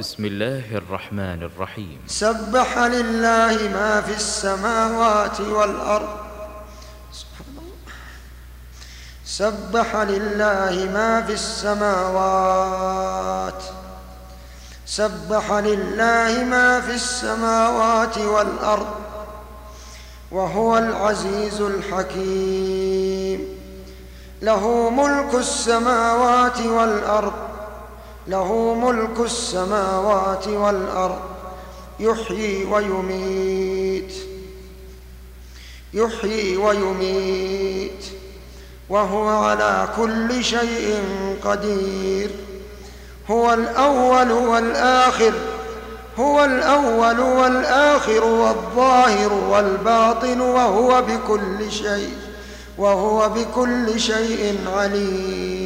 بسم الله الرحمن الرحيم. سبح لله ما في السماوات والأرض. سبح لله ما في السماوات. سبح لله ما في السماوات والأرض. وهو العزيز الحكيم. له ملك السماوات والأرض. له ملك السماوات والأرض يحيي ويميت. يحيي ويميت. وهو على كل شيء قدير. هو الأول والآخر هو الأول والآخر والظاهر والباطن وهو بكل شيء وهو بكل شيء عليم.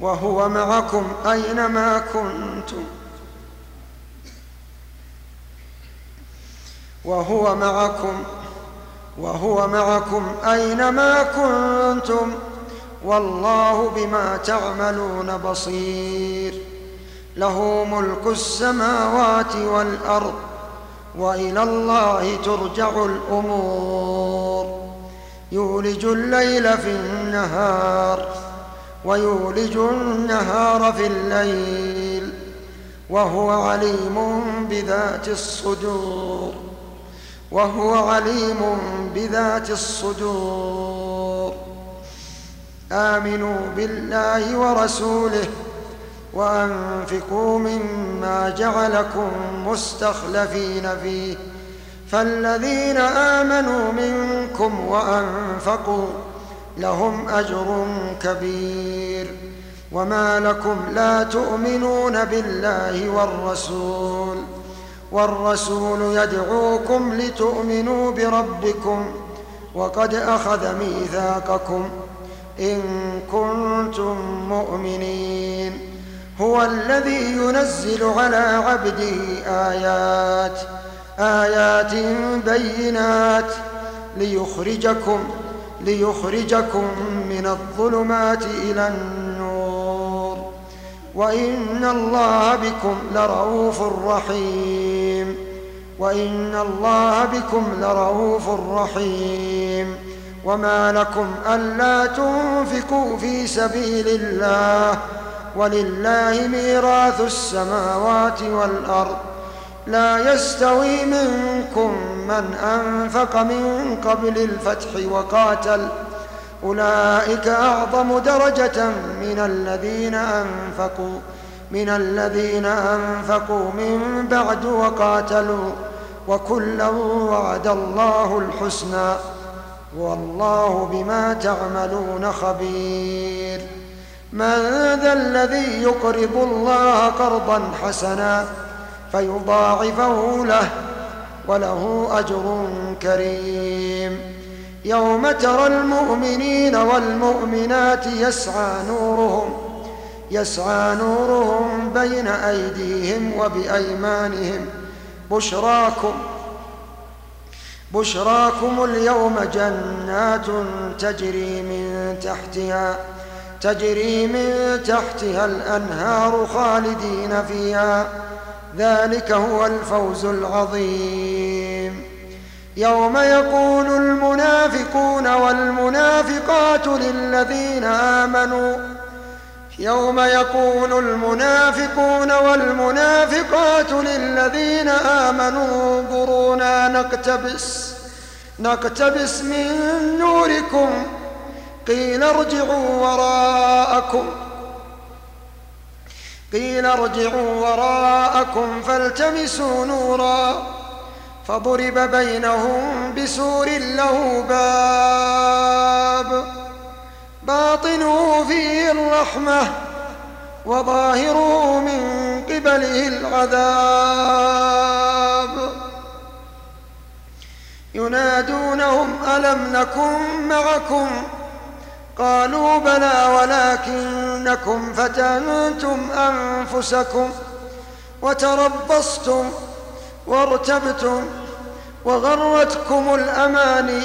وهو معكم أينما كنتم. وهو معكم وهو معكم أينما كنتم. والله بما تعملون بصير. له ملك السماوات والأرض وإلى الله ترجع الأمور. يولج الليل في النهار. ويولج النهار في الليل وهو عليم بذات الصدور وهو عليم بذات الصدور. آمنوا بالله ورسوله وأنفقوا مما جعلكم مستخلفين فيه. فالذين آمنوا منكم وأنفقوا لهم أجر كبير. وما لكم لا تؤمنون بالله والرسول. والرسول يدعوكم لتؤمنوا بربكم. وقد أخذ ميثاقكم. إن كنتم مؤمنين. هو الذي ينزل على عبده آيات. آيات بينات ليخرجكم ليخرجكم من الظلمات إلى النور. وإن الله بكم لرؤوف رحيم. وإن الله بكم لرؤوف رحيم. وما لكم ألا تنفقوا في سبيل الله. ولله ميراث السماوات والأرض. لا يستوي منكم من أنفق من قبل الفتح وقاتل أولئك أعظم درجة من الذين أنفقوا من الذين أنفقوا من بعد وقاتلوا. وكلا وعد الله الحسنى. والله بما تعملون خبير. من ذا الذي يقرض الله قرضا حسنا فيضاعفه له وله أجر كريم. يوم ترى المؤمنين والمؤمنات يسعى نورهم يسعى نورهم بين أيديهم وبأيمانهم. بشراكم بشراكم اليوم جنات تجري من تحتها تجري من تحتها الأنهار خالدين فيها. ذلك هو الفوز العظيم. يوم يقول المنافقون والمنافقات للذين آمنوا يوم يقول المنافقون والمنافقات للذين آمنوا انظرونا نقتبس نقتبس من نوركم قيل ارجعوا وراءكم. قيل ارجعوا وراءكم فالتمسوا نورا فضرب بينهم بسور له باب باطنه فيه الرحمة وظاهره من قبله العذاب ينادونهم ألم نكن معكم قالوا بلى ولكنكم فتنتم أنفسكم وتربصتم وارتبتم وغرتكم الأماني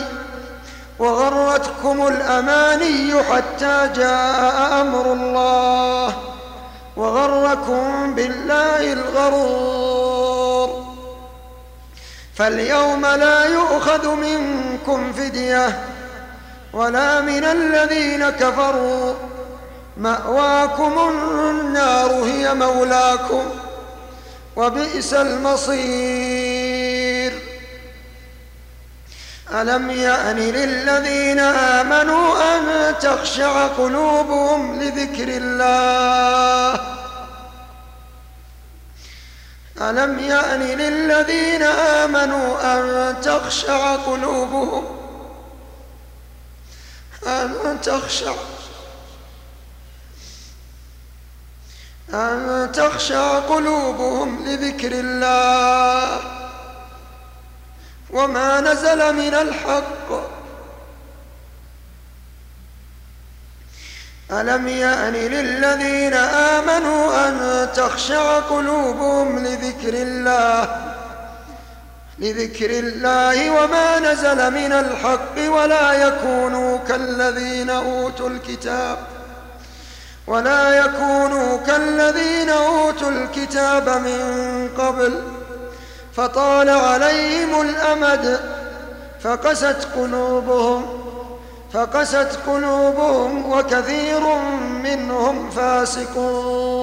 وغرتكم الأماني حتى جاء أمر الله وغركم بالله الغرور فاليوم لا يؤخذ منكم فدية ولا من الذين كفروا. مأواكم النار هي مولاكم. وبئس المصير. ألم يأن للذين آمنوا أن تخشع قلوبهم لذكر الله؟ ألم يأن للذين آمنوا أن تخشع قلوبهم أن تخشع أن تخشع قلوبهم لذكر الله. وما نزل من الحق. ألم يأن للذين آمنوا أن تخشع قلوبهم لذكر الله؟ لذكر الله وما نزل من الحق ولا يكونوا كالذين أوتوا الكتاب ولا يكونوا كالذين أوتوا الكتاب من قبل فطال عليهم الأمد فقست قلوبهم فقست قلوبهم وكثير منهم فاسقون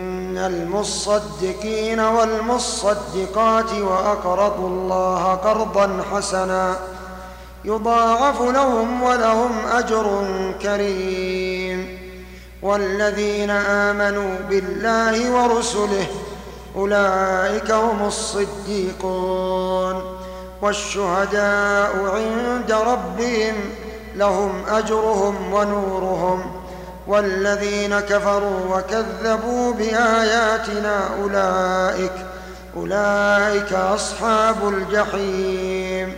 المصدقين والمصدقات وأقرضوا الله قرضا حسنا يضاعف لهم ولهم أجر كريم والذين آمنوا بالله ورسله أولئك هم الصديقون والشهداء عند ربهم لهم أجرهم ونورهم والذين كفروا وكذبوا بآياتنا أولئك أولئك أصحاب الجحيم.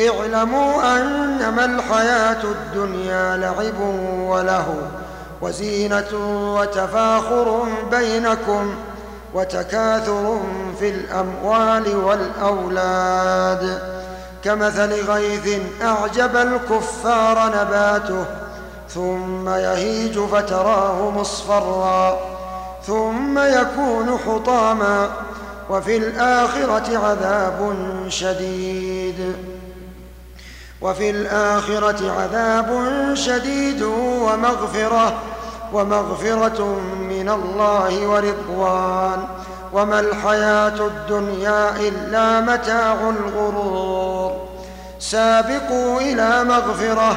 اعلموا أنما الحياة الدنيا لعب وله وزينة وتفاخر بينكم وتكاثر في الأموال والأولاد. كمثل غيث أعجب الكفار نباته ثم يهيج فتراه مصفرا ثم يكون حطاما وفي الآخرة عذاب شديد. وفي الآخرة عذاب شديد ومغفرة ومغفرة من الله ورضوان. وما الحياة الدنيا إلا متاع الغرور. سابقوا إلى مغفرة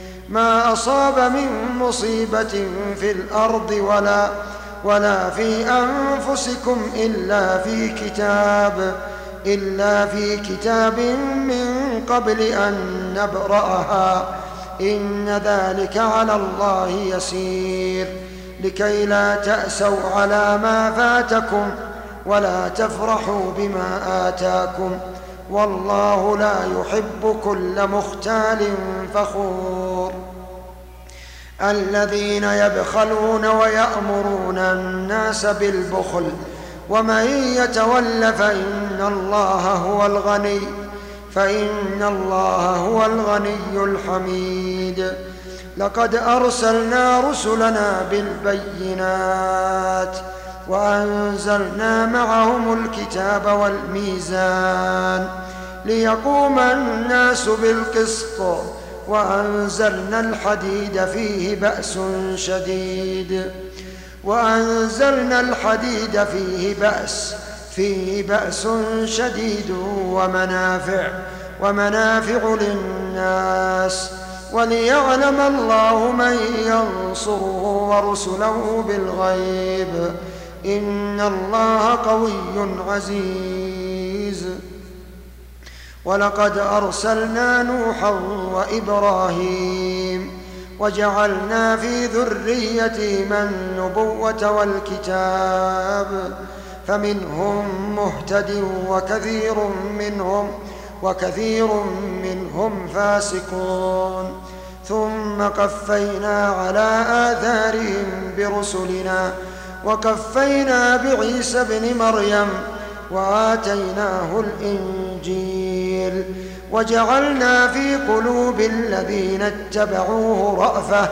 ما أصاب من مصيبة في الأرض ولا ولا في أنفسكم إلا في كتاب إلا في كتاب من قبل أن نبرأها. إن ذلك على الله يسير. لكي لا تأسوا على ما فاتكم ولا تفرحوا بما آتاكم. والله لا يحب كل مختال فخور. الذين يبخلون ويأمرون الناس بالبخل ومن يتول فإن الله هو الغني فإن الله هو الغني الحميد. لقد أرسلنا رسلنا بالبينات وأنزلنا معهم الكتاب والميزان ليقوم الناس بالقسط وأنزلنا الحديد فيه بأس شديد وأنزلنا الحديد فيه بأس فيه بأس شديد ومنافع ومنافع للناس وليعلم الله من ينصره ورسله بالغيب إن الله قوي عزيز. ولقد أرسلنا نوحا وإبراهيم وجعلنا في ذريتهما النبوة والكتاب فمنهم مهتد وكثير منهم وكثير منهم فاسقون. ثم قفينا على آثارهم برسلنا وكفينا بعيسى ابن مريم وآتيناه الإنجيل وجعلنا في قلوب الذين اتبعوه رأفة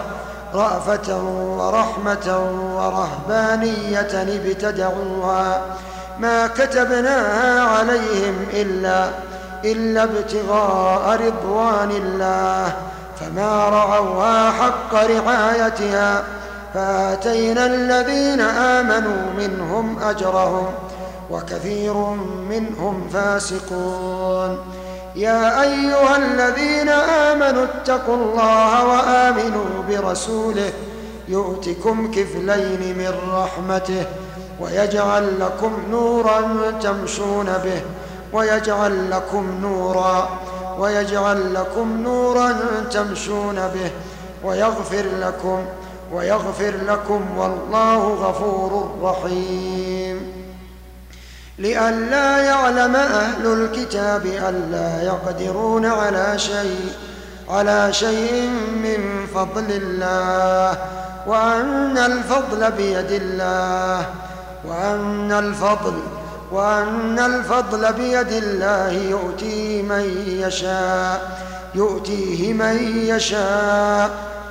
رأفة ورحمة ورهبانية ابتدعوها. ما كتبناها عليهم إلا إلا ابتغاء رضوان الله فما رعوها حق رعايتها. فآتينا الذين آمنوا منهم أجرهم وكثير منهم فاسقون. يا أيها الذين آمنوا اتقوا الله وآمنوا برسوله يؤتكم كفلين من رحمته ويجعل لكم نورا تمشون به ويجعل لكم نورا ويجعل لكم نورا تمشون به ويغفر لكم ويغفر لكم والله غفور رحيم. لئلا يعلم أهل الكتاب ألا يقدرون على شيء على شيء من فضل الله وأن الفضل بيد الله وأن الفضل وأن الفضل بيد الله يؤتي من يشاء يؤتيه من يشاء.